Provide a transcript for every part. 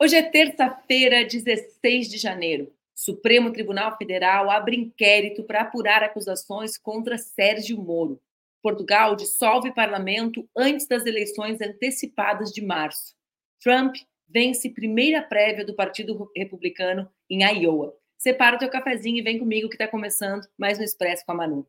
Hoje é terça-feira, 16 de janeiro. Supremo Tribunal Federal abre inquérito para apurar acusações contra Sérgio Moro. Portugal dissolve parlamento antes das eleições antecipadas de março. Trump vence primeira prévia do Partido Republicano em Iowa. Separa o teu cafezinho e vem comigo que está começando mais um Expresso com a Manu.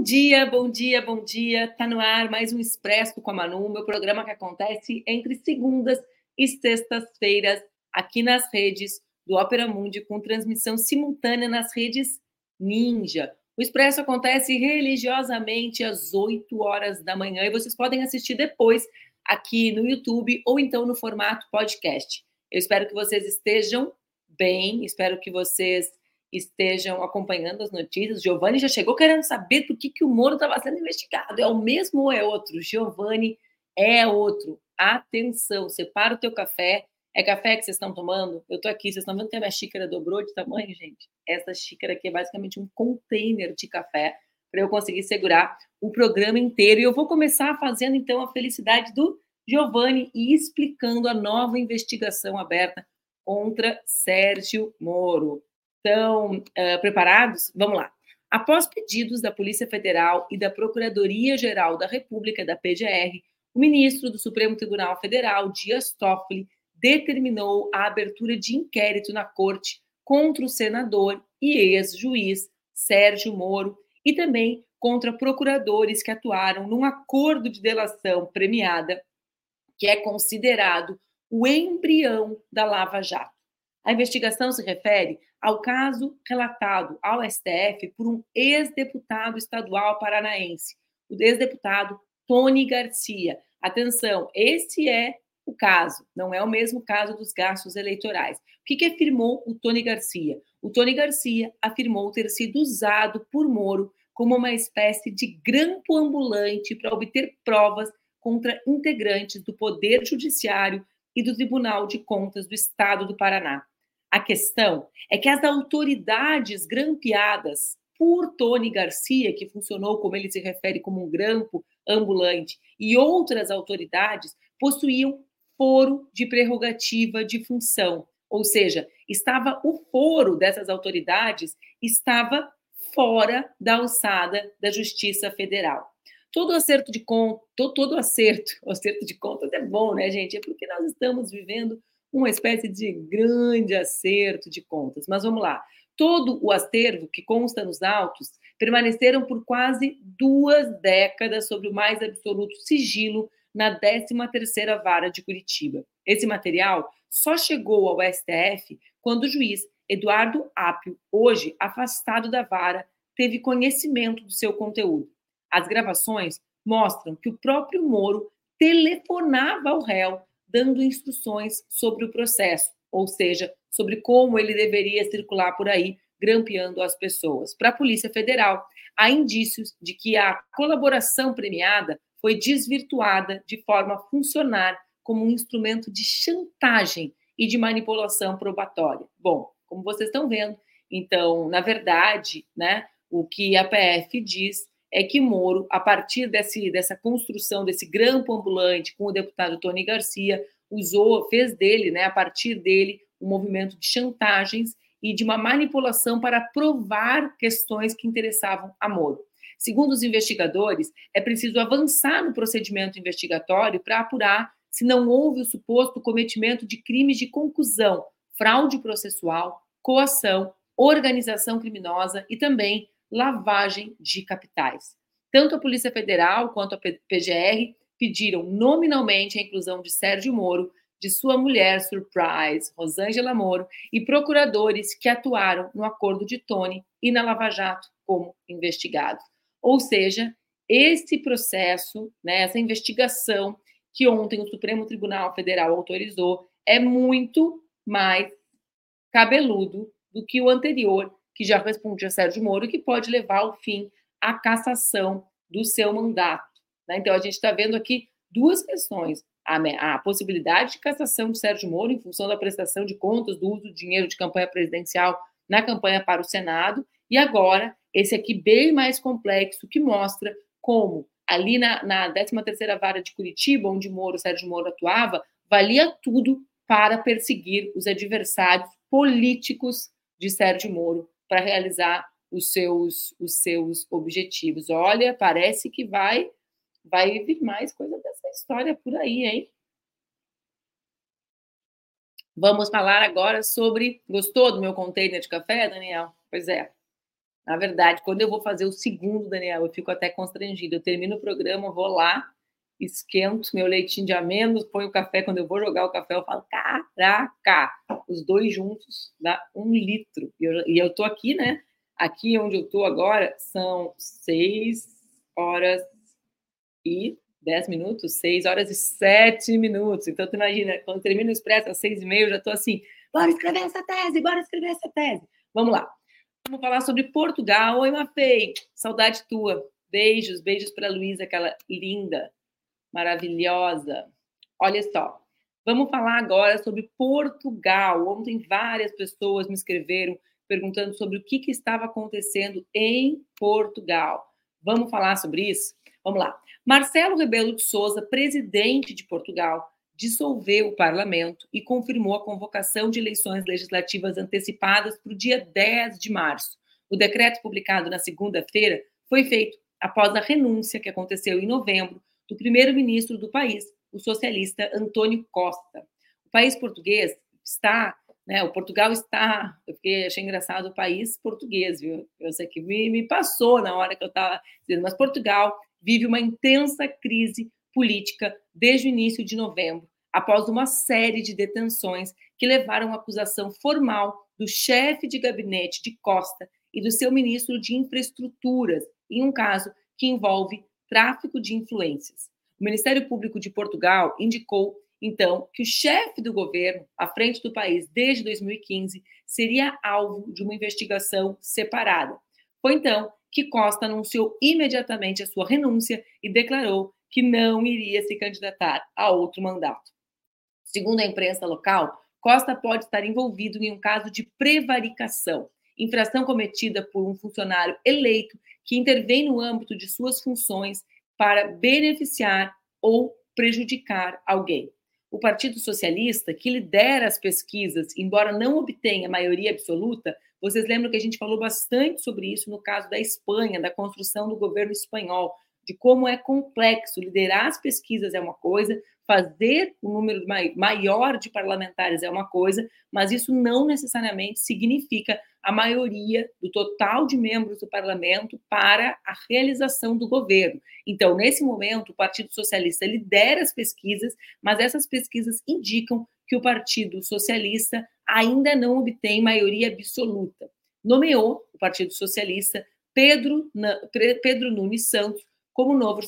Bom dia, bom dia, bom dia. Tá no ar mais um Expresso com a Manu, meu programa que acontece entre segundas e sextas-feiras aqui nas redes do Opera Mundi com transmissão simultânea nas redes Ninja. O Expresso acontece religiosamente às 8 horas da manhã e vocês podem assistir depois aqui no YouTube ou então no formato podcast. Eu espero que vocês estejam bem, espero que vocês estejam acompanhando as notícias. Giovanni já chegou querendo saber do que, que o Moro estava sendo investigado. É o mesmo ou é outro? Giovanni é outro. Atenção, separa o teu café. É café que vocês estão tomando? Eu estou aqui, vocês estão vendo que a minha xícara dobrou de tamanho, gente? Essa xícara aqui é basicamente um container de café para eu conseguir segurar o programa inteiro. E eu vou começar fazendo, então, a felicidade do Giovanni e explicando a nova investigação aberta contra Sérgio Moro. Estão uh, preparados? Vamos lá. Após pedidos da Polícia Federal e da Procuradoria-Geral da República, da PGR, o ministro do Supremo Tribunal Federal, Dias Toffoli, determinou a abertura de inquérito na corte contra o senador e ex-juiz Sérgio Moro e também contra procuradores que atuaram num acordo de delação premiada que é considerado o embrião da Lava Jato. A investigação se refere ao caso relatado ao STF por um ex-deputado estadual paranaense, o ex-deputado Tony Garcia. Atenção, esse é o caso, não é o mesmo caso dos gastos eleitorais. O que, que afirmou o Tony Garcia? O Tony Garcia afirmou ter sido usado por Moro como uma espécie de grampo ambulante para obter provas contra integrantes do Poder Judiciário e do Tribunal de Contas do Estado do Paraná. A questão é que as autoridades grampeadas por Tony Garcia, que funcionou como ele se refere como um grampo ambulante, e outras autoridades possuíam foro de prerrogativa de função, ou seja, estava o foro dessas autoridades estava fora da alçada da Justiça Federal. Todo acerto de conta, todo, acerto, acerto de contas é bom, né, gente? É porque nós estamos vivendo uma espécie de grande acerto de contas. Mas vamos lá. Todo o acervo que consta nos autos permaneceram por quase duas décadas sob o mais absoluto sigilo na 13ª Vara de Curitiba. Esse material só chegou ao STF quando o juiz Eduardo Apio, hoje afastado da vara, teve conhecimento do seu conteúdo. As gravações mostram que o próprio Moro telefonava ao réu dando instruções sobre o processo, ou seja, sobre como ele deveria circular por aí, grampeando as pessoas. Para a Polícia Federal, há indícios de que a colaboração premiada foi desvirtuada de forma a funcionar como um instrumento de chantagem e de manipulação probatória. Bom, como vocês estão vendo, então, na verdade, né, o que a PF diz é que Moro, a partir desse, dessa construção desse grampo ambulante com o deputado Tony Garcia, usou, fez dele, né, a partir dele, um movimento de chantagens e de uma manipulação para provar questões que interessavam a Moro. Segundo os investigadores, é preciso avançar no procedimento investigatório para apurar se não houve o suposto cometimento de crimes de conclusão, fraude processual, coação, organização criminosa e também lavagem de capitais. Tanto a Polícia Federal quanto a PGR pediram nominalmente a inclusão de Sérgio Moro, de sua mulher Surprise, Rosângela Moro, e procuradores que atuaram no acordo de Tony e na Lava Jato como investigados. Ou seja, esse processo, né, essa investigação que ontem o Supremo Tribunal Federal autorizou é muito mais cabeludo do que o anterior, que já responde a Sérgio Moro, que pode levar ao fim a cassação do seu mandato. Né? Então, a gente está vendo aqui duas questões. a, a, possibilidade de cassação de Sérgio Moro em função da prestação de contas do uso do dinheiro de campanha presidencial na campanha para o Senado, e agora esse aqui bem mais complexo, que mostra como ali na, na 13ª Vara de Curitiba, onde Moro, Sérgio Moro atuava, valia tudo para perseguir os adversários políticos de Sérgio Moro para realizar os seus, os seus objetivos. Olha, parece que vai vai vir mais coisa dessa história por aí, hein? Vamos falar agora sobre. Gostou do meu container de café, Daniel? Pois é. Na verdade, quando eu vou fazer o segundo, Daniel, eu fico até constrangido. Eu termino o programa, vou lá, esquento meu leitinho de amêndoas, ponho o café. Quando eu vou jogar o café, eu falo: caraca, os dois juntos dá um litro. E eu, e eu tô aqui, né? Aqui onde eu tô agora são seis horas e 10 minutos, 6 horas e 7 minutos. Então, tu imagina, quando termina o expresso às 6 e meia, eu já estou assim, bora escrever essa tese, bora escrever essa tese. Vamos lá. Vamos falar sobre Portugal. Oi, Mafei, saudade tua. Beijos, beijos para Luísa, aquela linda, maravilhosa. Olha só, vamos falar agora sobre Portugal. Ontem várias pessoas me escreveram perguntando sobre o que, que estava acontecendo em Portugal. Vamos falar sobre isso? Vamos lá. Marcelo Rebelo de Souza, presidente de Portugal, dissolveu o parlamento e confirmou a convocação de eleições legislativas antecipadas para o dia 10 de março. O decreto publicado na segunda-feira foi feito após a renúncia que aconteceu em novembro do primeiro-ministro do país, o socialista Antônio Costa. O país português está né? O Portugal está, eu fiquei, achei engraçado o país português, viu? Eu sei que me, me passou na hora que eu estava dizendo, mas Portugal vive uma intensa crise política desde o início de novembro, após uma série de detenções que levaram à acusação formal do chefe de gabinete de Costa e do seu ministro de Infraestruturas, em um caso que envolve tráfico de influências. O Ministério Público de Portugal indicou então, que o chefe do governo, à frente do país desde 2015, seria alvo de uma investigação separada. Foi então que Costa anunciou imediatamente a sua renúncia e declarou que não iria se candidatar a outro mandato. Segundo a imprensa local, Costa pode estar envolvido em um caso de prevaricação, infração cometida por um funcionário eleito que intervém no âmbito de suas funções para beneficiar ou prejudicar alguém. O Partido Socialista, que lidera as pesquisas, embora não obtenha maioria absoluta, vocês lembram que a gente falou bastante sobre isso no caso da Espanha, da construção do governo espanhol, de como é complexo liderar as pesquisas é uma coisa, fazer um número maior de parlamentares é uma coisa, mas isso não necessariamente significa a maioria do total de membros do parlamento para a realização do governo. Então, nesse momento, o Partido Socialista lidera as pesquisas, mas essas pesquisas indicam que o Partido Socialista ainda não obtém maioria absoluta. Nomeou o Partido Socialista Pedro, Pedro Nunes Santos como novo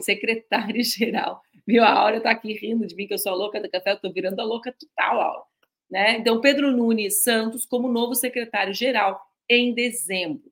secretário-geral. Viu? A Aura está aqui rindo de mim, que eu sou a louca do café, estou virando a louca total, Aura. Né? Então, Pedro Nunes Santos como novo secretário-geral em dezembro.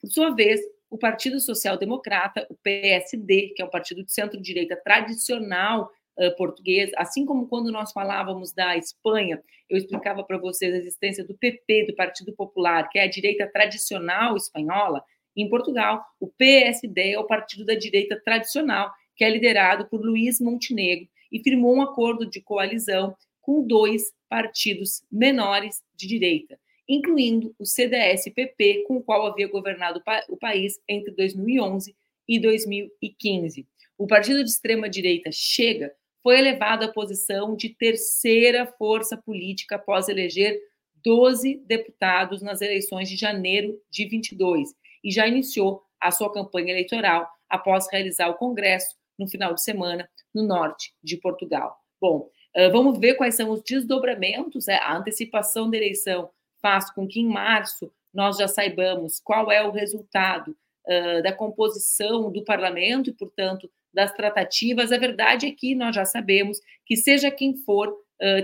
Por sua vez, o Partido Social Democrata, o PSD, que é um partido de centro-direita tradicional uh, português, assim como quando nós falávamos da Espanha, eu explicava para vocês a existência do PP, do Partido Popular, que é a direita tradicional espanhola, em Portugal, o PSD é o partido da direita tradicional, que é liderado por Luiz Montenegro, e firmou um acordo de coalizão com dois partidos menores de direita, incluindo o CDS-PP, com o qual havia governado o país entre 2011 e 2015. O partido de extrema-direita Chega foi elevado à posição de terceira força política após eleger 12 deputados nas eleições de janeiro de 22 e já iniciou a sua campanha eleitoral após realizar o congresso no final de semana no norte de Portugal. Bom, vamos ver quais são os desdobramentos. Né? A antecipação da eleição faz com que em março nós já saibamos qual é o resultado da composição do parlamento e, portanto, das tratativas. A verdade é que nós já sabemos que, seja quem for,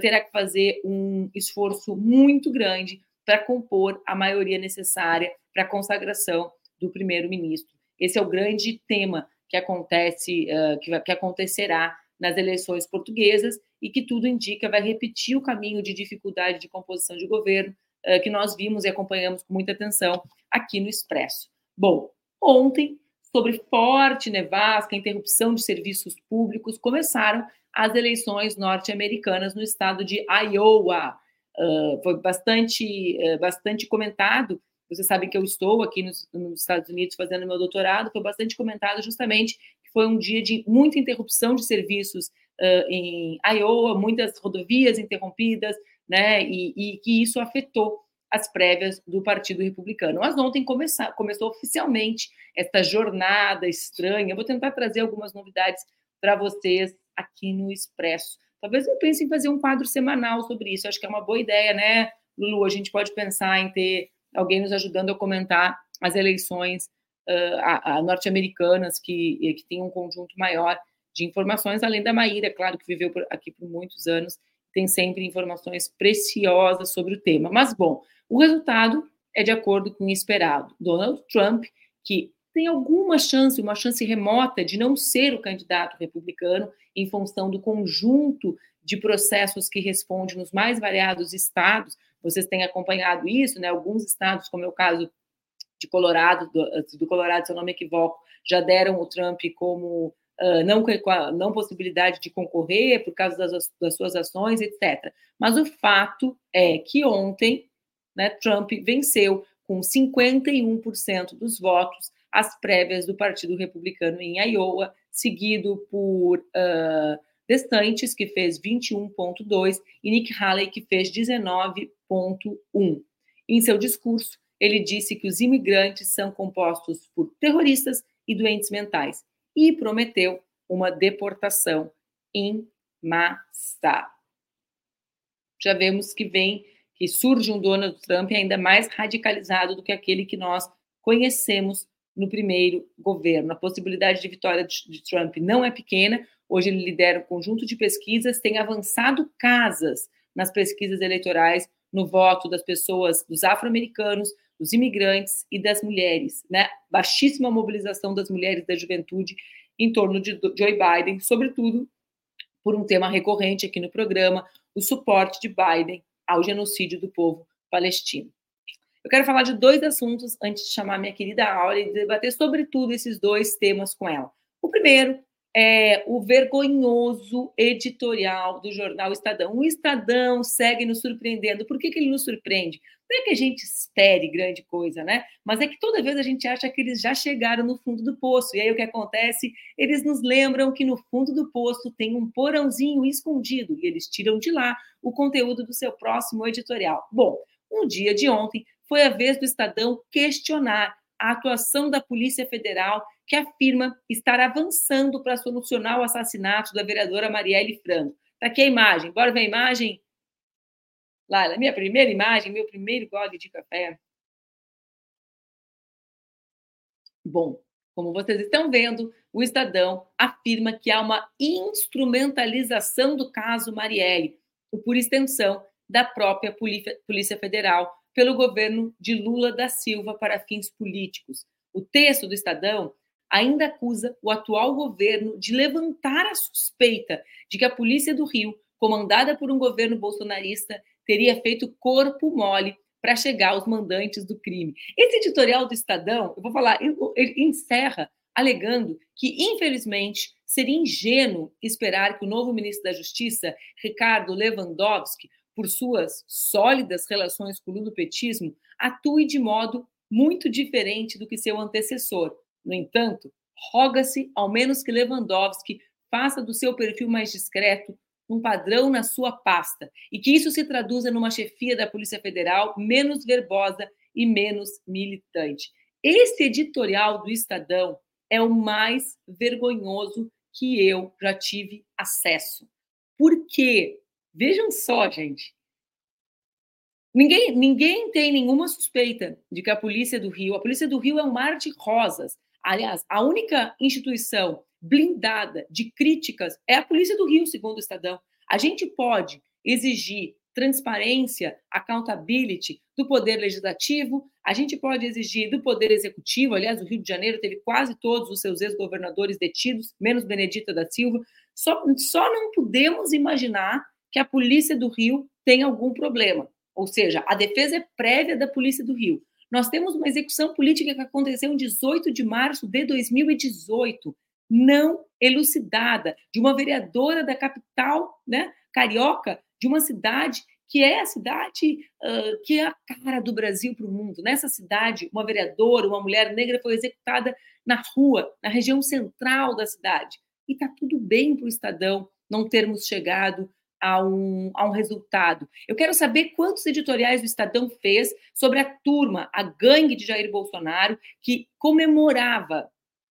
terá que fazer um esforço muito grande para compor a maioria necessária para a consagração do primeiro-ministro. Esse é o grande tema que acontece, uh, que, que, acontecerá nas eleições portuguesas e que tudo indica vai repetir o caminho de dificuldade de composição de governo uh, que nós vimos e acompanhamos com muita atenção aqui no Expresso. Bom, ontem, sobre forte nevasca, interrupção de serviços públicos, começaram as eleições norte-americanas no estado de Iowa. Uh, foi bastante, uh, bastante comentado. Você sabe que eu estou aqui nos, nos, Estados Unidos fazendo meu doutorado. Foi bastante comentado justamente que foi um dia de muita interrupção de serviços uh, em Iowa, muitas rodovias interrompidas, né? E, e, que isso afetou as prévias do Partido Republicano. Mas ontem começar, começou oficialmente esta jornada estranha. Eu vou tentar trazer algumas novidades para vocês aqui no Expresso. Talvez eu pense em fazer um quadro semanal sobre isso. Acho que é uma boa ideia, né, Lulu? A gente pode pensar em ter alguém nos ajudando a comentar as eleições uh, norte-americanas que, que tem um conjunto maior de informações, além da Maíra, claro, que viveu por, aqui por muitos anos, tem sempre informações preciosas sobre o tema. Mas, bom, o resultado é de acordo com o esperado. Donald Trump, que tem alguma chance, uma chance remota de não ser o candidato republicano em função do conjunto de processos que responde nos mais variados estados. Vocês têm acompanhado isso, né? Alguns estados, como é o caso de Colorado, do, do Colorado, se eu não me equivoco, já deram o Trump como uh, não, não possibilidade de concorrer por causa das, das suas ações, etc. Mas o fato é que ontem, né, Trump venceu com 51% dos votos as prévias do Partido Republicano em Iowa, seguido por uh, DeSantis, que fez 21,2%, e Nick Haley, que fez 19,1%. Em seu discurso, ele disse que os imigrantes são compostos por terroristas e doentes mentais e prometeu uma deportação em massa. Já vemos que vem, que surge um Donald Trump ainda mais radicalizado do que aquele que nós conhecemos no primeiro governo. A possibilidade de vitória de Trump não é pequena. Hoje ele lidera um conjunto de pesquisas, tem avançado casas nas pesquisas eleitorais no voto das pessoas, dos afro-americanos, dos imigrantes e das mulheres, né? Baixíssima mobilização das mulheres da juventude em torno de Joe Biden, sobretudo por um tema recorrente aqui no programa, o suporte de Biden ao genocídio do povo palestino. Eu quero falar de dois assuntos antes de chamar minha querida Aura e debater sobretudo esses dois temas com ela. O primeiro é o vergonhoso editorial do jornal Estadão. O Estadão segue nos surpreendendo. Por que, que ele nos surpreende? Não é que a gente espere grande coisa, né? Mas é que toda vez a gente acha que eles já chegaram no fundo do poço. E aí o que acontece? Eles nos lembram que no fundo do poço tem um porãozinho escondido e eles tiram de lá o conteúdo do seu próximo editorial. Bom, no dia de ontem foi a vez do Estadão questionar a atuação da Polícia Federal, que afirma estar avançando para solucionar o assassinato da vereadora Marielle Franco. Está aqui a imagem. Bora ver a imagem? Laila, minha primeira imagem, meu primeiro gole de café. Bom, como vocês estão vendo, o Estadão afirma que há uma instrumentalização do caso Marielle, por extensão, da própria Polícia Federal, pelo governo de Lula da Silva para fins políticos. O texto do Estadão ainda acusa o atual governo de levantar a suspeita de que a Polícia do Rio, comandada por um governo bolsonarista, teria feito corpo mole para chegar aos mandantes do crime. Esse editorial do Estadão, eu vou falar, ele encerra alegando que, infelizmente, seria ingênuo esperar que o novo ministro da Justiça, Ricardo Lewandowski, por suas sólidas relações com o ludopetismo, atue de modo muito diferente do que seu antecessor. No entanto, roga-se ao menos que Lewandowski faça do seu perfil mais discreto um padrão na sua pasta e que isso se traduza numa chefia da Polícia Federal menos verbosa e menos militante. Esse editorial do Estadão é o mais vergonhoso que eu já tive acesso. Por quê? Vejam só, gente. Ninguém, ninguém tem nenhuma suspeita de que a Polícia do Rio, a Polícia do Rio é um mar de rosas. Aliás, a única instituição blindada de críticas é a Polícia do Rio, segundo o Estadão. A gente pode exigir transparência, accountability do poder legislativo, a gente pode exigir do poder executivo. Aliás, o Rio de Janeiro teve quase todos os seus ex-governadores detidos, menos Benedita da Silva. Só, só não podemos imaginar que a polícia do Rio tem algum problema. Ou seja, a defesa é prévia da polícia do Rio. Nós temos uma execução política que aconteceu em 18 de março de 2018, não elucidada, de uma vereadora da capital né, carioca, de uma cidade que é a cidade uh, que é a cara do Brasil para o mundo. Nessa cidade, uma vereadora, uma mulher negra foi executada na rua, na região central da cidade. E está tudo bem para o Estadão não termos chegado a um, a um resultado. Eu quero saber quantos editoriais o Estadão fez sobre a turma, a gangue de Jair Bolsonaro, que comemorava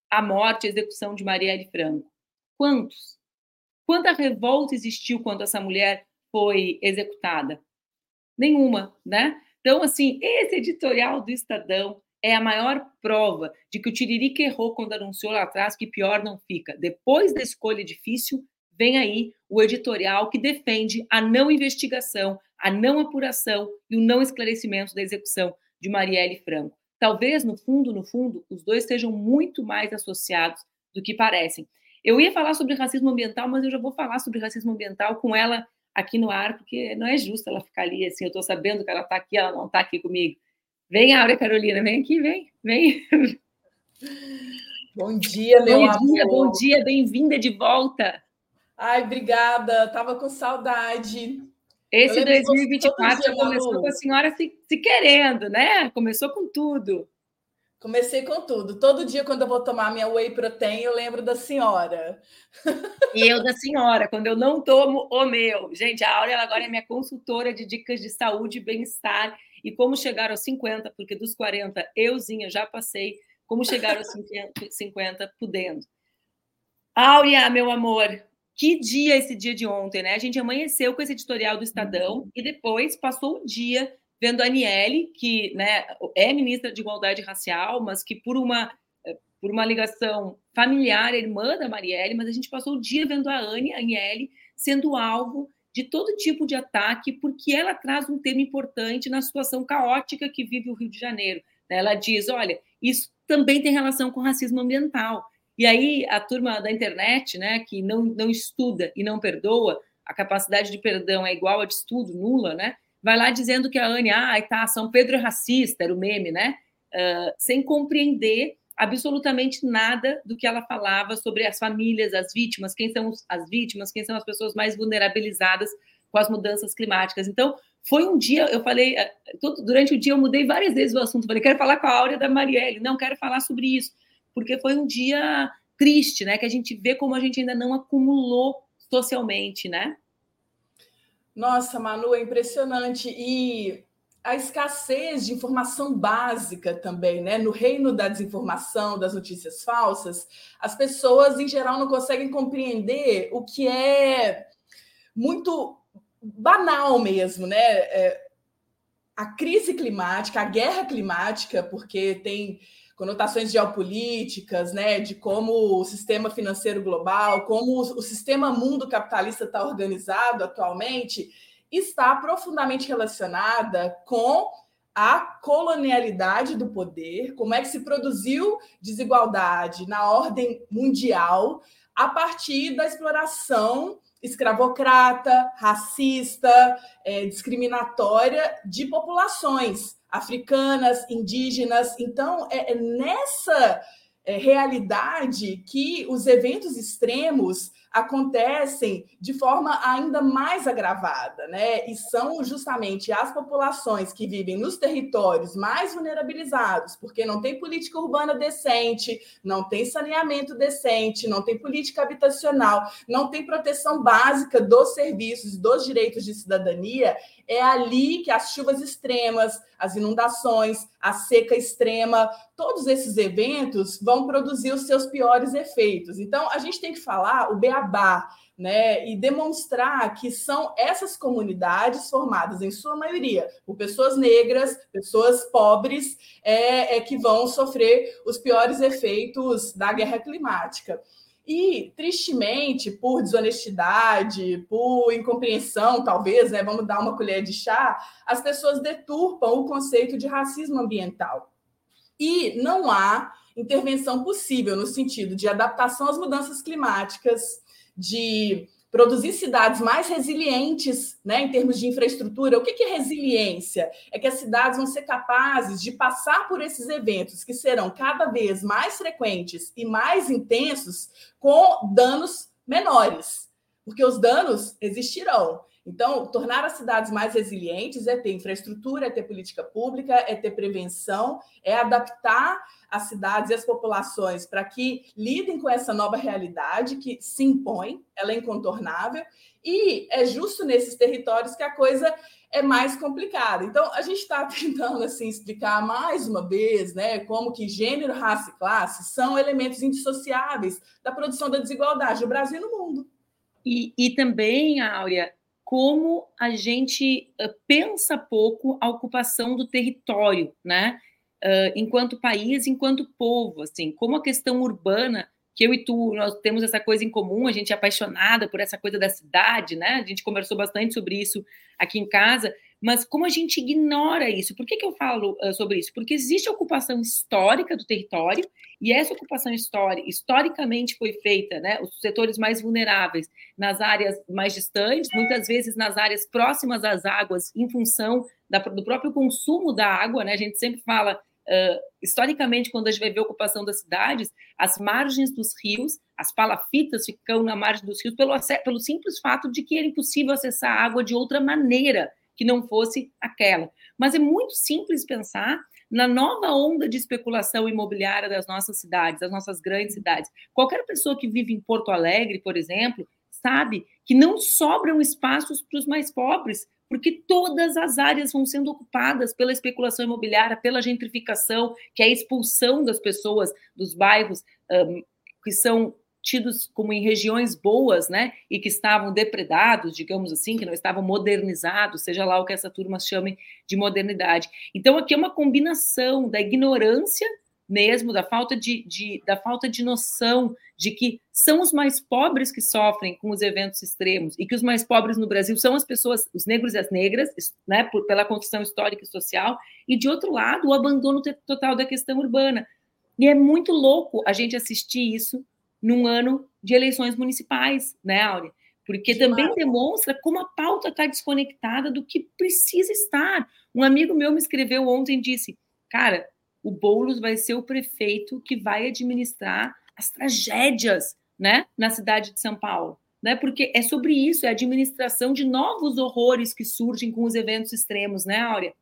a morte e a execução de Marielle Franco. Quantos? Quanta revolta existiu quando essa mulher foi executada? Nenhuma, né? Então, assim, esse editorial do Estadão é a maior prova de que o Tiririca errou quando anunciou lá atrás que pior não fica. Depois da escolha difícil, vem aí o editorial que defende a não investigação, a não apuração e o não esclarecimento da execução de Marielle Franco. Talvez, no fundo, no fundo, os dois estejam muito mais associados do que parecem. Eu ia falar sobre racismo ambiental, mas eu já vou falar sobre racismo ambiental com ela aqui no ar, porque não é justo ela ficar ali assim. Eu estou sabendo que ela está aqui, ela não está aqui comigo. Vem, Áurea Carolina, vem aqui, vem, vem. Bom dia, meu bom amor. Dia, bom dia, bem-vinda de volta. Ai, obrigada. Tava com saudade. Esse 2024 dia, começou Malu. com a senhora se, se querendo, né? Começou com tudo. Comecei com tudo. Todo dia, quando eu vou tomar minha whey protein, eu lembro da senhora. E eu da senhora, quando eu não tomo o meu. Gente, a Áurea agora é minha consultora de dicas de saúde e bem-estar. E como chegar aos 50, porque dos 40 euzinha já passei, como chegar aos 50 podendo. Áurea, meu amor, que dia esse dia de ontem, né? A gente amanheceu com esse editorial do Estadão uhum. e depois passou o dia vendo a Aniele, que né, é ministra de Igualdade Racial, mas que por uma, eh, por uma ligação familiar, irmã da Marielle, mas a gente passou o dia vendo a Anne, a Aniele, sendo alvo de todo tipo de ataque, porque ela traz um tema importante na situação caótica que vive o Rio de Janeiro. Né? Ela diz: olha, isso também tem relação com racismo ambiental. E aí a turma da internet, né, que não, não estuda e não perdoa, a capacidade de perdão é igual a de estudo, nula, né? Vai lá dizendo que a Anne, ah, tá, São Pedro é racista, era o meme, né? Uh, sem compreender absolutamente nada do que ela falava sobre as famílias, as vítimas, quem são as vítimas, quem são as pessoas mais vulnerabilizadas com as mudanças climáticas. Então, foi um dia, eu falei, eh, todo, durante o dia eu mudei várias vezes o assunto, falei, quero falar com a Áurea da Marielle, não, quero falar sobre isso porque foi um dia triste, né? Que a gente vê como a gente ainda não acumulou socialmente, né? Nossa, Manu, é impressionante. E a escassez de informação básica também, né? No reino da desinformação, das notícias falsas, as pessoas em geral não conseguem compreender o que é muito banal mesmo, né? É, a crise climática, a guerra climática, porque tem conotações geopolíticas, né, de como o sistema financeiro global, como o, sistema mundo capitalista está organizado atualmente, está profundamente relacionada com a colonialidade do poder, como é que se produziu desigualdade na ordem mundial a partir da exploração escravocrata, racista, é, discriminatória de populações africanas, indígenas. Então, é, é nessa é, realidade que os eventos extremos acontecem de forma ainda mais agravada, né? E são justamente as populações que vivem nos territórios mais vulnerabilizados, porque não tem política urbana decente, não tem saneamento decente, não tem política habitacional, não tem proteção básica dos serviços, dos direitos de cidadania, é ali que as chuvas extremas, as inundações, a seca extrema, todos esses eventos vão produzir os seus piores efeitos. Então, a gente tem que falar o beabá, né, e demonstrar que são essas comunidades formadas, em sua maioria, por pessoas negras, pessoas pobres, é, é que vão sofrer os piores efeitos da guerra climática. E, tristemente, por desonestidade, por incompreensão, talvez, né, vamos dar uma colher de chá, as pessoas deturpam o conceito de racismo ambiental. E não há intervenção possível no sentido de adaptação às mudanças climáticas, de produzir cidades mais resilientes né, em termos de infraestrutura. O que é resiliência? É que as cidades vão ser capazes de passar por esses eventos que serão cada vez mais frequentes e mais intensos com danos menores, porque os danos existirão. Então, tornar as cidades mais resilientes é ter infraestrutura, é ter política pública, é ter prevenção, é adaptar as cidades e as populações para que lidem com essa nova realidade que se impõe, ela é incontornável, e é justo nesses territórios que a coisa é mais complicada. Então, a gente está tentando assim explicar mais uma vez, né, como que gênero, raça e classe são elementos indissociáveis da produção da desigualdade no Brasil e no mundo. E, e também, Áurea, como a gente pensa pouco a ocupação do território, né? Uh, enquanto país, enquanto povo, assim, como a questão urbana, que eu e tu, nós temos essa coisa em comum, a gente é apaixonada por essa coisa da cidade, né? A gente conversou bastante sobre isso aqui em casa, mas como a gente ignora isso? Por que, que eu falo uh, sobre isso? Porque existe ocupação histórica do território, e essa ocupação histórica, historicamente foi feita, né, os setores mais vulneráveis, nas áreas mais distantes, muitas vezes nas áreas próximas às águas, em função da, do próprio consumo da água, né? A gente sempre fala, uh, historicamente, quando a gente vai ver a ocupação das cidades, as margens dos rios, as palafitas ficam na margem dos rios pelo, pelo simples fato de que era impossível acessar a água de outra maneira que não fosse aquela. Mas é muito simples pensar na nova onda de especulação imobiliária das nossas cidades, das nossas grandes cidades. Qualquer pessoa que vive em Porto Alegre, por exemplo, sabe que não sobram espaços para os mais pobres, porque todas as áreas vão sendo ocupadas pela especulação imobiliária, pela gentrificação, que é a expulsão das pessoas dos bairros um, que são tidos como em regiões boas, né, e que estavam depredados, digamos assim, que não estavam modernizados, seja lá o que essa turma chame de modernidade. Então aqui é uma combinação da ignorância mesmo, da falta de, de, da falta de noção de que são os mais pobres que sofrem com os eventos extremos e que os mais pobres no Brasil são as pessoas, os negros e as negras, né, por, pela construção histórica e social, e de outro lado, o abandono total da questão urbana. E é muito louco a gente assistir isso num ano de eleições municipais, né, Áurea? Porque também demonstra como a pauta está desconectada do que precisa estar. Um amigo meu me escreveu ontem e disse: Cara, o Boulos vai ser o prefeito que vai administrar as tragédias né, na cidade de São Paulo. Né, porque é sobre isso, é a administração de novos horrores que surgem com os eventos extremos, né, Áurea?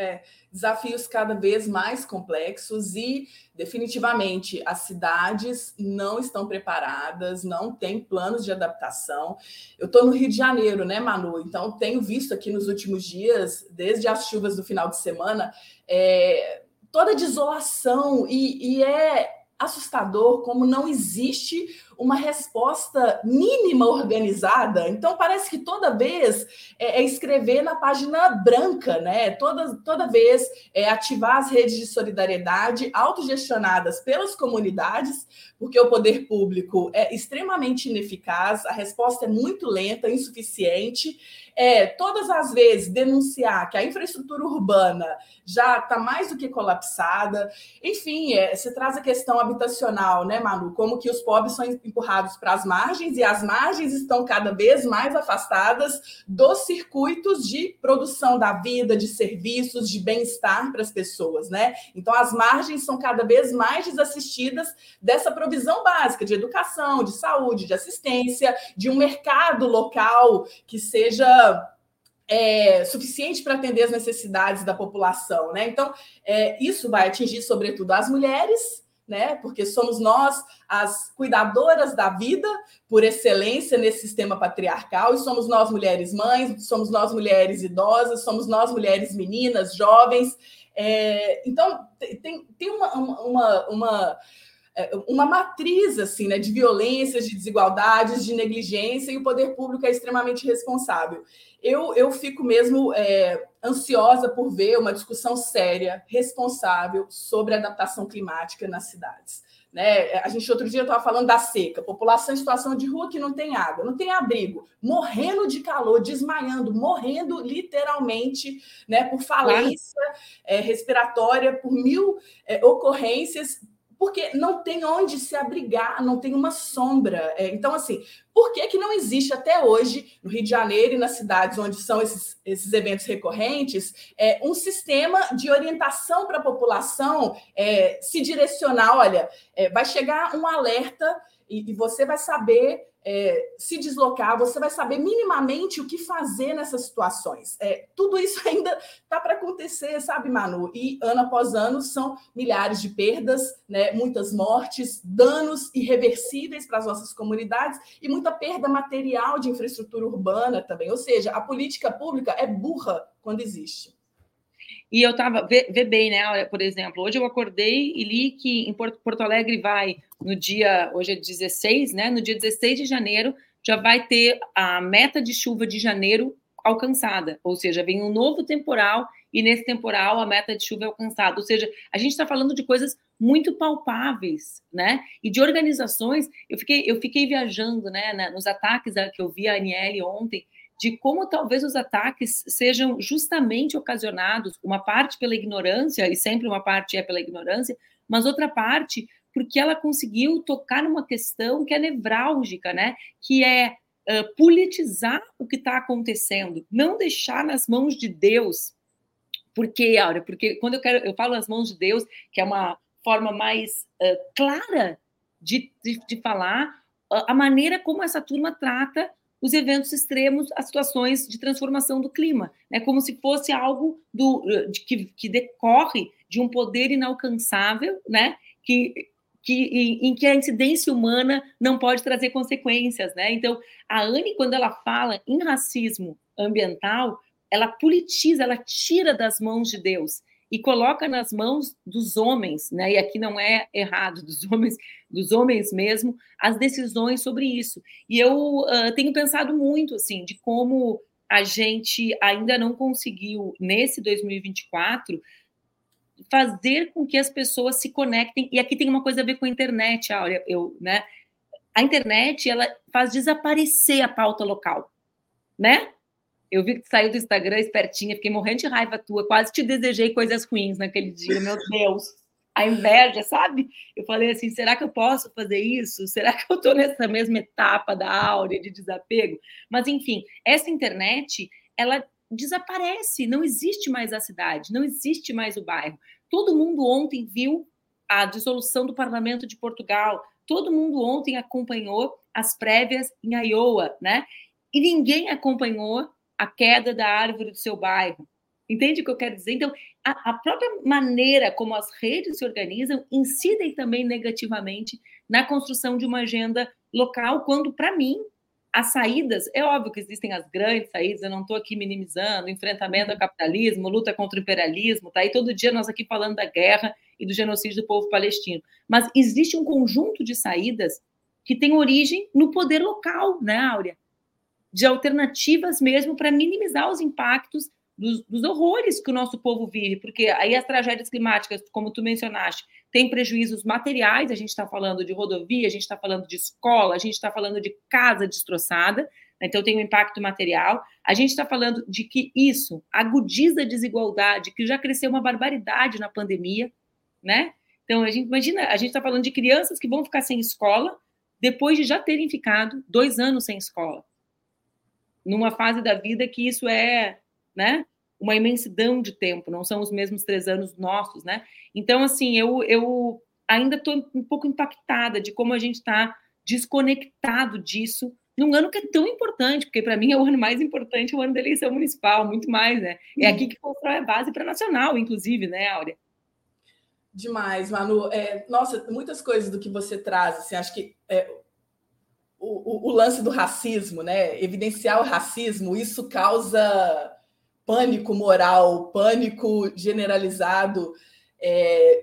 É, desafios cada vez mais complexos e, definitivamente, as cidades não estão preparadas, não têm planos de adaptação. Eu estou no Rio de Janeiro, né, Manu? Então, tenho visto aqui nos últimos dias, desde as chuvas do final de semana, é, toda a desolação, e, e é assustador como não existe uma resposta mínima organizada. Então, parece que toda vez é, é, escrever na página branca, né? Toda, toda vez é ativar as redes de solidariedade autogestionadas pelas comunidades, porque o poder público é extremamente ineficaz, a resposta é muito lenta, insuficiente é todas as vezes denunciar que a infraestrutura urbana já está mais do que colapsada. Enfim, é, você traz a questão habitacional, né, Manu? Como que os pobres são empurrados para as margens e as margens estão cada vez mais afastadas dos circuitos de produção da vida, de serviços, de bem-estar para as pessoas, né? Então, as margens são cada vez mais desassistidas dessa provisão básica de educação, de saúde, de assistência, de um mercado local que seja é, suficiente para atender as necessidades da população, né? Então, é, isso vai atingir, sobretudo, as mulheres, né? Porque somos nós as cuidadoras da vida por excelência nesse sistema patriarcal, e somos nós mulheres mães, somos nós mulheres idosas, somos nós mulheres meninas, jovens. É, então, tem, tem uma, uma, uma uma matriz assim, né, de violências, de desigualdades, de negligência, e o poder público é extremamente responsável. Eu, eu fico mesmo é, ansiosa por ver uma discussão séria, responsável sobre adaptação climática nas cidades. Né? A gente outro dia estava falando da seca, população em situação de rua que não tem água, não tem abrigo, morrendo de calor, desmaiando, morrendo literalmente né, por falência é, respiratória, por mil é, ocorrências porque não tem onde se abrigar, não tem uma sombra. É, então, assim, por que, que não existe até hoje, no Rio de Janeiro e nas cidades onde são esses, esses eventos recorrentes, é, um sistema de orientação para a população é, se direcionar? Olha, é, vai chegar um alerta e, e você vai saber é, se deslocar, você vai saber minimamente o que fazer nessas situações. É, tudo isso ainda está para acontecer, sabe, Manu? E ano após ano são milhares de perdas, né, muitas mortes, danos irreversíveis para as nossas comunidades e muita perda material de infraestrutura urbana também. Ou seja, a política pública é burra quando existe. E eu estava, vê, vê, bem, né? Por exemplo, hoje eu acordei e li que em Porto, Porto Alegre vai no dia, hoje é 16, né? No dia 16 de janeiro já vai ter a meta de chuva de janeiro alcançada, ou seja, vem um novo temporal e nesse temporal a meta de chuva é alcançada. Ou seja, a gente está falando de coisas muito palpáveis, né? E de organizações. Eu fiquei, eu fiquei viajando, né? Nos ataques que eu vi a Aniele ontem de como talvez os ataques sejam justamente ocasionados, uma parte pela ignorância, e sempre uma parte é pela ignorância, mas outra parte porque ela conseguiu tocar numa questão que é nevrálgica, né? Que é uh, politizar o que está acontecendo, não deixar nas mãos de Deus. Por quê, Áurea? Porque quando eu quero, eu falo nas mãos de Deus, que é uma forma mais uh, clara de, de, de falar, a maneira como essa turma trata os eventos extremos, as situações de transformação do clima, né? como se fosse algo do, de, que, que decorre de um poder inalcançável, né? que, que, em, em, que a incidência humana não pode trazer consequências. Né? Então, a Anne, quando ela fala em racismo ambiental, ela politiza, ela tira das mãos de Deus e coloca nas mãos dos homens, né? E aqui não é errado, dos homens, dos homens mesmo, as decisões sobre isso. E eu uh, tenho pensado muito assim de como a gente ainda não conseguiu nesse 2024 fazer com que as pessoas se conectem. E aqui tem uma coisa a ver com a internet, Áurea, eu, né? A internet ela faz desaparecer a pauta local, né? Eu vi que saiu do Instagram espertinha, fiquei morrendo de raiva tua, quase te desejei coisas ruins naquele dia, meu Deus. A inveja, sabe? Eu falei assim: será que eu posso fazer isso? Será que eu estou nessa mesma etapa da áurea de desapego? Mas, enfim, essa internet, ela desaparece, não existe mais a cidade, não existe mais o bairro. Todo mundo ontem viu a dissolução do parlamento de Portugal, todo mundo ontem acompanhou as prévias em Iowa, né? E ninguém acompanhou a queda da árvore do seu bairro. Entende o que eu quero dizer? Então, a, a, própria maneira como as redes se organizam incidem também negativamente na construção de uma agenda local, quando, para mim, as saídas, é óbvio que existem as grandes saídas, eu não estou aqui minimizando, enfrentamento ao capitalismo, luta contra o imperialismo, tá? E todo dia nós aqui falando da guerra e do genocídio do povo palestino. Mas existe um conjunto de saídas que tem origem no poder local, né, Áurea? De alternativas mesmo para minimizar os impactos dos, dos, horrores que o nosso povo vive, porque aí as tragédias climáticas, como tu mencionaste, têm prejuízos materiais, a gente está falando de rodovia, a gente está falando de escola, a gente está falando de casa destroçada, né? então tem um impacto material, a gente está falando de que isso agudiza a desigualdade, que já cresceu uma barbaridade na pandemia, né? Então, a gente imagina, a gente está falando de crianças que vão ficar sem escola depois de já terem ficado dois anos sem escola numa fase da vida que isso é, né, uma imensidão de tempo, não são os mesmos três anos nossos, né? Então, assim, eu, eu ainda estou um pouco impactada de como a gente está desconectado disso num ano que é tão importante, porque para mim é o ano mais importante, o ano da eleição municipal, muito mais, né? É aqui que constrói a base para nacional, inclusive, né, Áurea? Demais, Manu. É, nossa, muitas coisas do que você traz, assim, acho que é, o, o, lance do racismo, né? Evidenciar o racismo, isso causa pânico moral, pânico generalizado. É,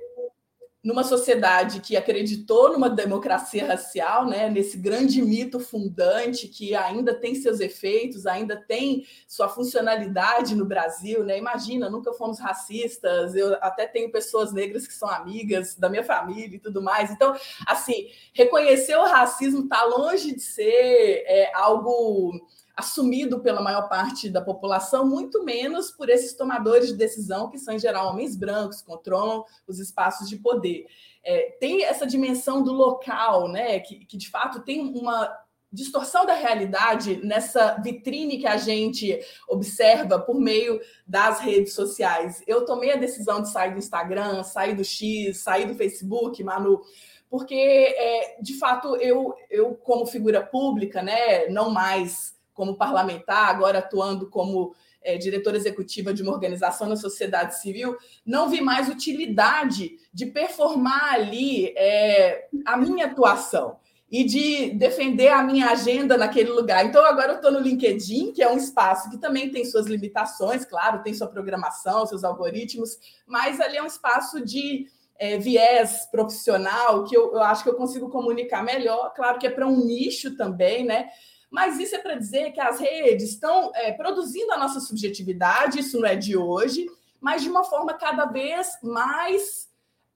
numa sociedade que acreditou numa democracia racial, né, nesse grande mito fundante que ainda tem seus efeitos, ainda tem sua funcionalidade no Brasil, né? Imagina, nunca fomos racistas, eu até tenho pessoas negras que são amigas da minha família e tudo mais. Então, assim, reconhecer o racismo está longe de ser é, algo assumido pela maior parte da população, muito menos por esses tomadores de decisão, que são, em geral, homens brancos, controlam os espaços de poder. É, tem essa dimensão do local, né, que, que de fato tem uma distorção da realidade nessa vitrine que a gente observa por meio das redes sociais. Eu tomei a decisão de sair do Instagram, sair do X, sair do Facebook, Manu, porque é, de fato eu, eu como figura pública, né, não mais como parlamentar, agora atuando como é, diretora executiva de uma organização na sociedade civil, não vi mais utilidade de performar ali é, a minha atuação e de defender a minha agenda naquele lugar. Então, agora eu estou no LinkedIn, que é um espaço que também tem suas limitações, claro, tem sua programação, seus algoritmos, mas ali é um espaço de é, viés profissional que eu, eu acho que eu consigo comunicar melhor. Claro que é para um nicho também, né? Mas isso é para dizer que as redes estão é, produzindo a nossa subjetividade, isso não é de hoje, mas de uma forma cada vez mais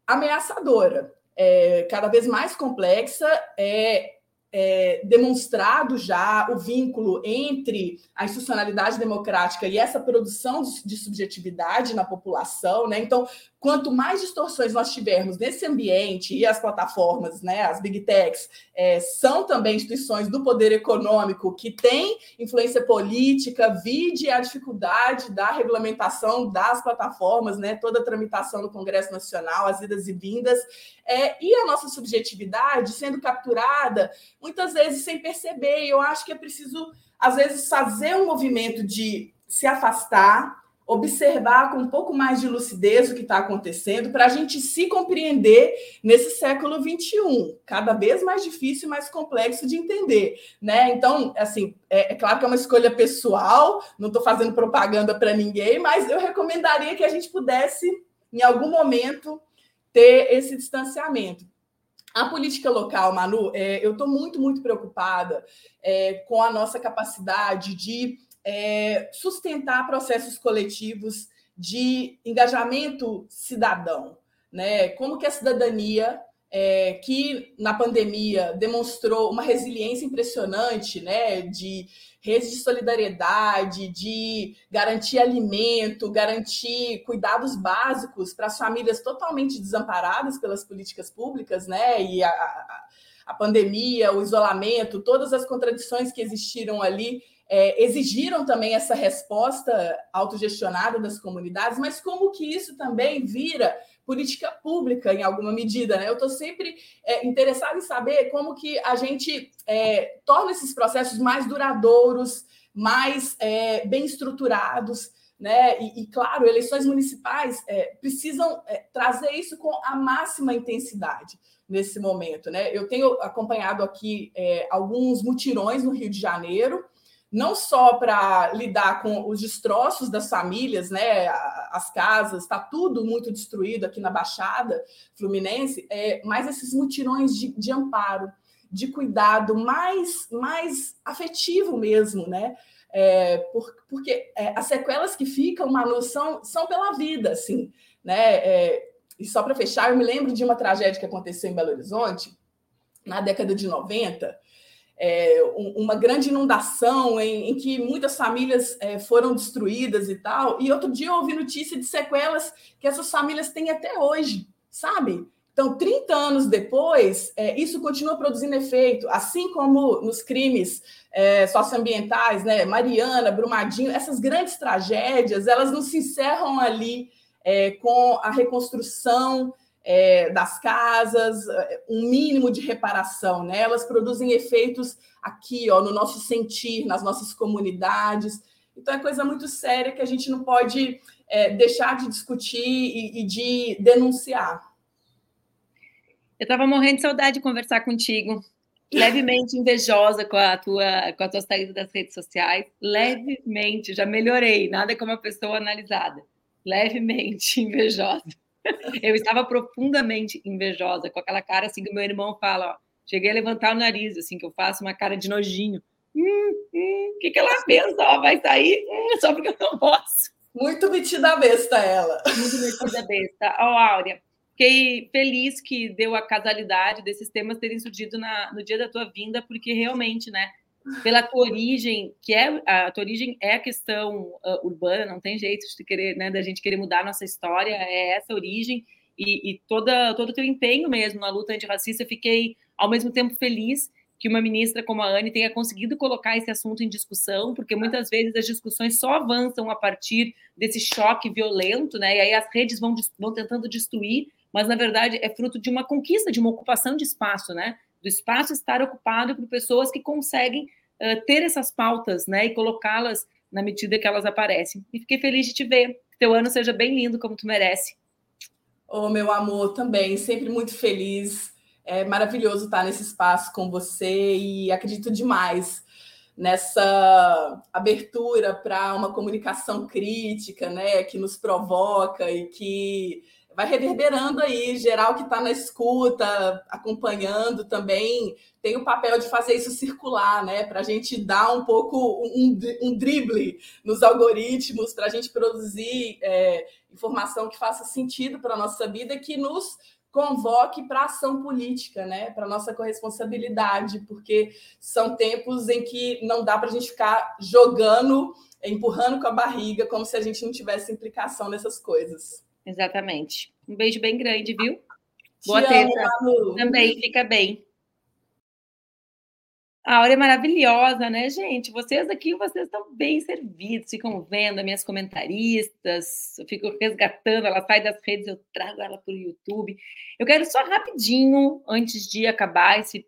ameaçadora, é, cada vez mais complexa. É, é, demonstrado já o vínculo entre a institucionalidade democrática e essa produção de, de subjetividade na população, né? Então, quanto mais distorções nós tivermos nesse ambiente e as plataformas, né, as big techs, é, são também instituições do poder econômico que têm influência política, vide a dificuldade da regulamentação das plataformas, né, toda a tramitação no Congresso Nacional, as idas e vindas, é, e a nossa subjetividade sendo capturada muitas vezes sem perceber. Eu acho que é preciso, às vezes, fazer um movimento de se afastar observar com um pouco mais de lucidez o que está acontecendo, para a gente se compreender nesse século XXI, cada vez mais difícil e mais complexo de entender. Né? Então, assim, é, é claro que é uma escolha pessoal, não estou fazendo propaganda para ninguém, mas eu recomendaria que a gente pudesse, em algum momento, ter esse distanciamento. A política local, Manu, é, eu estou muito, muito preocupada é, com a nossa capacidade de é, sustentar processos coletivos de engajamento cidadão, né? Como que a cidadania é, que na pandemia demonstrou uma resiliência impressionante, né, de redes de solidariedade, de garantir alimento, garantir cuidados básicos para as famílias totalmente desamparadas pelas políticas públicas, né, e a, a, a pandemia, o isolamento, todas as contradições que existiram ali é, exigiram também essa resposta autogestionada das comunidades, mas como que isso também vira política pública em alguma medida, né? Eu estou sempre é, interessado em saber como que a gente é, torna esses processos mais duradouros, mais é, bem estruturados, né? E, e, claro, eleições municipais é, precisam é, trazer isso com a máxima intensidade nesse momento, né? Eu tenho acompanhado aqui é, alguns mutirões no Rio de Janeiro não só para lidar com os destroços das famílias, né, as casas, está tudo muito destruído aqui na Baixada Fluminense, é, mas esses mutirões de, de amparo, de cuidado mais, mais afetivo mesmo, né? É, por, porque é, as sequelas que ficam, Manu, são, são pela vida, assim, né? É, e só para fechar, eu me lembro de uma tragédia que aconteceu em Belo Horizonte, na década de 90, é, uma grande inundação em, em que muitas famílias é, foram destruídas e tal. E outro dia eu ouvi notícia de sequelas que essas famílias têm até hoje, sabe? Então, 30 anos depois, é, isso continua produzindo efeito, assim como nos crimes é, socioambientais, né? Mariana, Brumadinho, essas grandes tragédias, elas não se encerram ali é, com a reconstrução é, das casas, é, um mínimo de reparação, né? Elas produzem efeitos aqui, ó, no nosso sentir, nas nossas comunidades. Então é coisa muito séria que a gente não pode é, deixar de discutir e, e de denunciar. Eu estava morrendo de saudade de conversar contigo. Levemente invejosa com a tua com a tua saída das redes sociais. Levemente, já melhorei. Nada como uma pessoa analisada. Levemente invejosa. Eu estava profundamente invejosa, com aquela cara assim que meu irmão fala, ó, cheguei a levantar o nariz, assim, que eu faço uma cara de nojinho. Hum, hum, o que, que ela pensa? Ó, vai sair hum, só porque eu não posso. Muito metida besta ela. Muito metida besta. Ó, oh, Áurea, fiquei feliz que deu a casalidade desses temas terem surgido na, no dia da tua vinda, porque realmente, né, pela tua origem, que é a tua origem é a questão uh, urbana, não tem jeito de querer, né, da gente querer mudar a nossa história, é essa origem e, e toda todo o teu empenho mesmo na luta antirracista. Eu fiquei ao mesmo tempo feliz que uma ministra como a Anne tenha conseguido colocar esse assunto em discussão, porque muitas vezes as discussões só avançam a partir desse choque violento, né? E aí as redes vão, vão tentando destruir, mas na verdade é fruto de uma conquista, de uma ocupação de espaço, né? Do espaço estar ocupado por pessoas que conseguem uh, ter essas pautas, né? E colocá-las na medida que elas aparecem. E fiquei feliz de te ver. Que teu ano seja bem lindo, como tu merece. Oh, meu amor, também, sempre muito feliz é maravilhoso estar nesse espaço com você e acredito demais nessa abertura para uma comunicação crítica, né, que nos provoca e que vai reverberando aí, geral que está na escuta, acompanhando também, tem o papel de fazer isso circular, né? Para a gente dar um pouco um, um drible nos algoritmos, para a gente produzir é, informação que faça sentido para a nossa vida, que nos convoque para ação política, né? para nossa corresponsabilidade, porque são tempos em que não dá para a gente ficar jogando, empurrando com a barriga, como se a gente não tivesse implicação nessas coisas. Exatamente. Um beijo bem grande, viu? Boa Te terça. Também, fica bem. A hora é maravilhosa, né, gente? Vocês aqui, vocês estão bem servidos, ficam vendo as minhas comentaristas, eu fico resgatando, ela sai das redes, eu trago ela para o YouTube. Eu quero só rapidinho, antes de acabar esse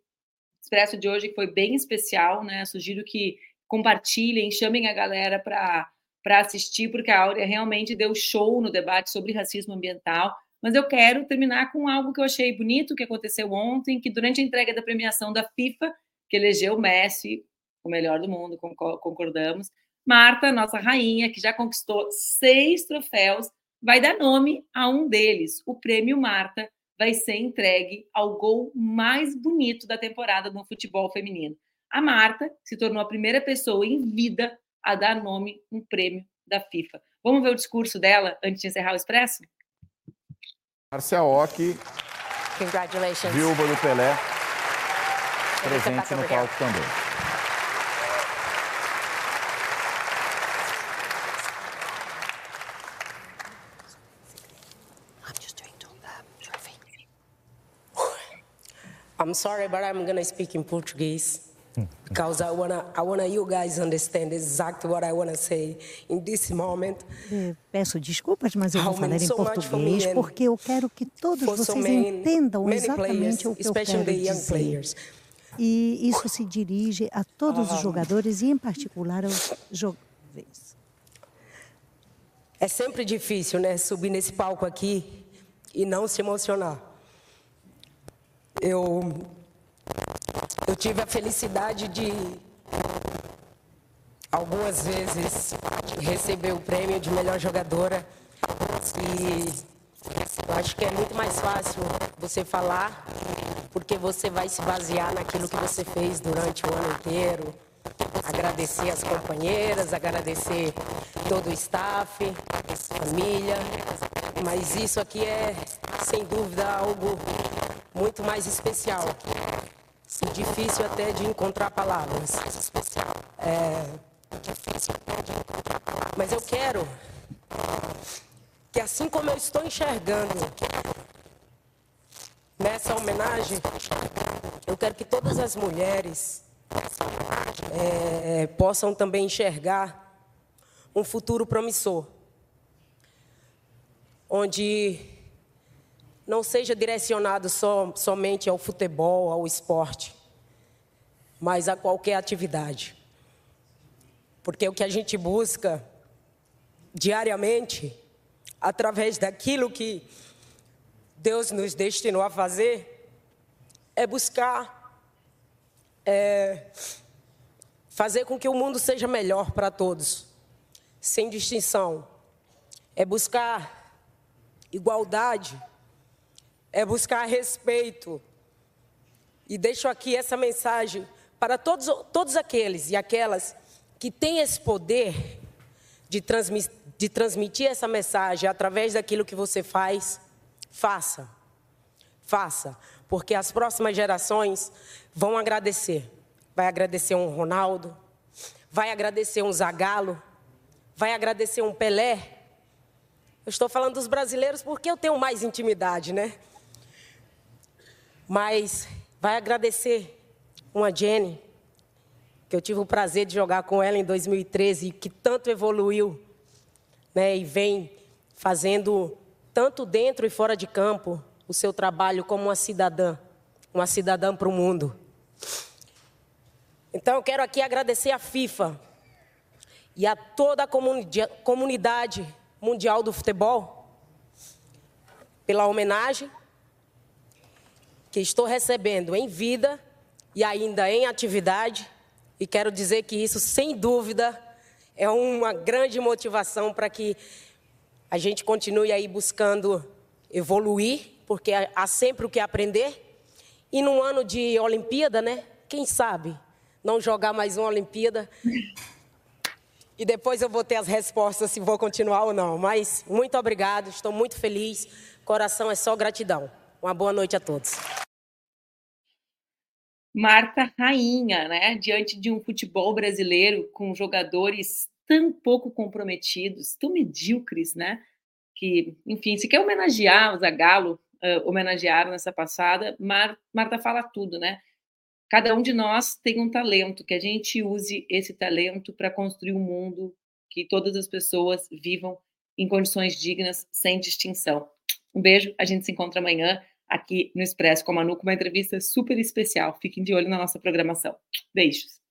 expresso de hoje, que foi bem especial, né? Sugiro que compartilhem, chamem a galera para assistir, porque a Áurea realmente deu show no debate sobre racismo ambiental. Mas eu quero terminar com algo que eu achei bonito, que aconteceu ontem, que durante a entrega da premiação da FIFA, que elegeu Messi o melhor do mundo, concordamos. Marta, nossa rainha, que já conquistou seis troféus, vai dar nome a um deles. O prêmio Marta vai ser entregue ao gol mais bonito da temporada no futebol feminino. A Marta se tornou a primeira pessoa em vida a dar nome um prêmio da FIFA. Vamos ver o discurso dela antes de encerrar o Expresso? Marcia Ock, viúva do Pelé, presente no palco também. I'm sorry, but I'm gonna speak in Portuguese because I wanna, I wanna you guys understand exactly what I wanna say in this moment. Eh, peço desculpas, mas eu vou falar em português porque eu quero que todos vocês entendam exatamente o que eu quero dizer. E isso se dirige a todos os jogadores e, em particular, aos jovens. É sempre difícil, né, subir nesse palco aqui e não se emocionar. Eu, eu tive a felicidade de algumas vezes receber o prêmio de melhor jogadora e eu acho que é muito mais fácil você falar, porque você vai se basear naquilo que você fez durante o ano inteiro. Agradecer as companheiras, agradecer todo o staff, família. Mas isso aqui é, sem dúvida, algo muito mais especial. Difícil até de encontrar palavras. É... Mas eu quero que assim como eu estou enxergando nessa homenagem, eu quero que todas as mulheres é, possam também enxergar um futuro promissor, onde não seja direcionado somente ao futebol, ao esporte, mas a qualquer atividade. Porque o que a gente busca diariamente através daquilo que Deus nos destinou a fazer, é buscar é, fazer com que o mundo seja melhor para todos, sem distinção. É buscar igualdade, é buscar respeito. E deixo aqui essa mensagem para todos, todos aqueles e aquelas que têm esse poder de transmitir de transmitir essa mensagem através daquilo que você faz, faça. Faça, porque as próximas gerações vão agradecer. vai agradecer um Ronaldo, vai agradecer um Zagallo, vai agradecer um Pelé. Eu estou falando dos brasileiros porque eu tenho mais intimidade, né? Mas vai agradecer uma Jenny, que eu tive o prazer de jogar com ela em 2013 e que tanto evoluiu, né? E vem fazendo tanto dentro e fora de campo o seu trabalho como uma cidadã, uma cidadã para o mundo. Então eu quero aqui agradecer à FIFA e a toda a comunidade mundial do futebol pela homenagem que estou recebendo em vida e ainda em atividade. E quero dizer que isso, sem dúvida, é uma grande motivação para que a gente continue aí buscando evoluir, porque há sempre o que aprender. E num ano de Olimpíada, né? Quem sabe não jogar mais uma Olimpíada. E depois eu vou ter as respostas se vou continuar ou não. Mas muito obrigado, estou muito feliz. Coração é só gratidão. Uma boa noite a todos. Marta Rainha, né? Diante de um futebol brasileiro com jogadores tão pouco comprometidos, tão medíocres, né? Que, enfim, se quer homenagear o Zagallo, uh, homenagearam nessa passada, Mar Marta fala tudo, né? Cada um de nós tem um talento, que a gente use esse talento para construir um mundo que todas as pessoas vivam em condições dignas, sem distinção. Um beijo, a gente se encontra amanhã aqui no Expresso com a Manu com uma entrevista super especial. Fiquem de olho na nossa programação. Beijos.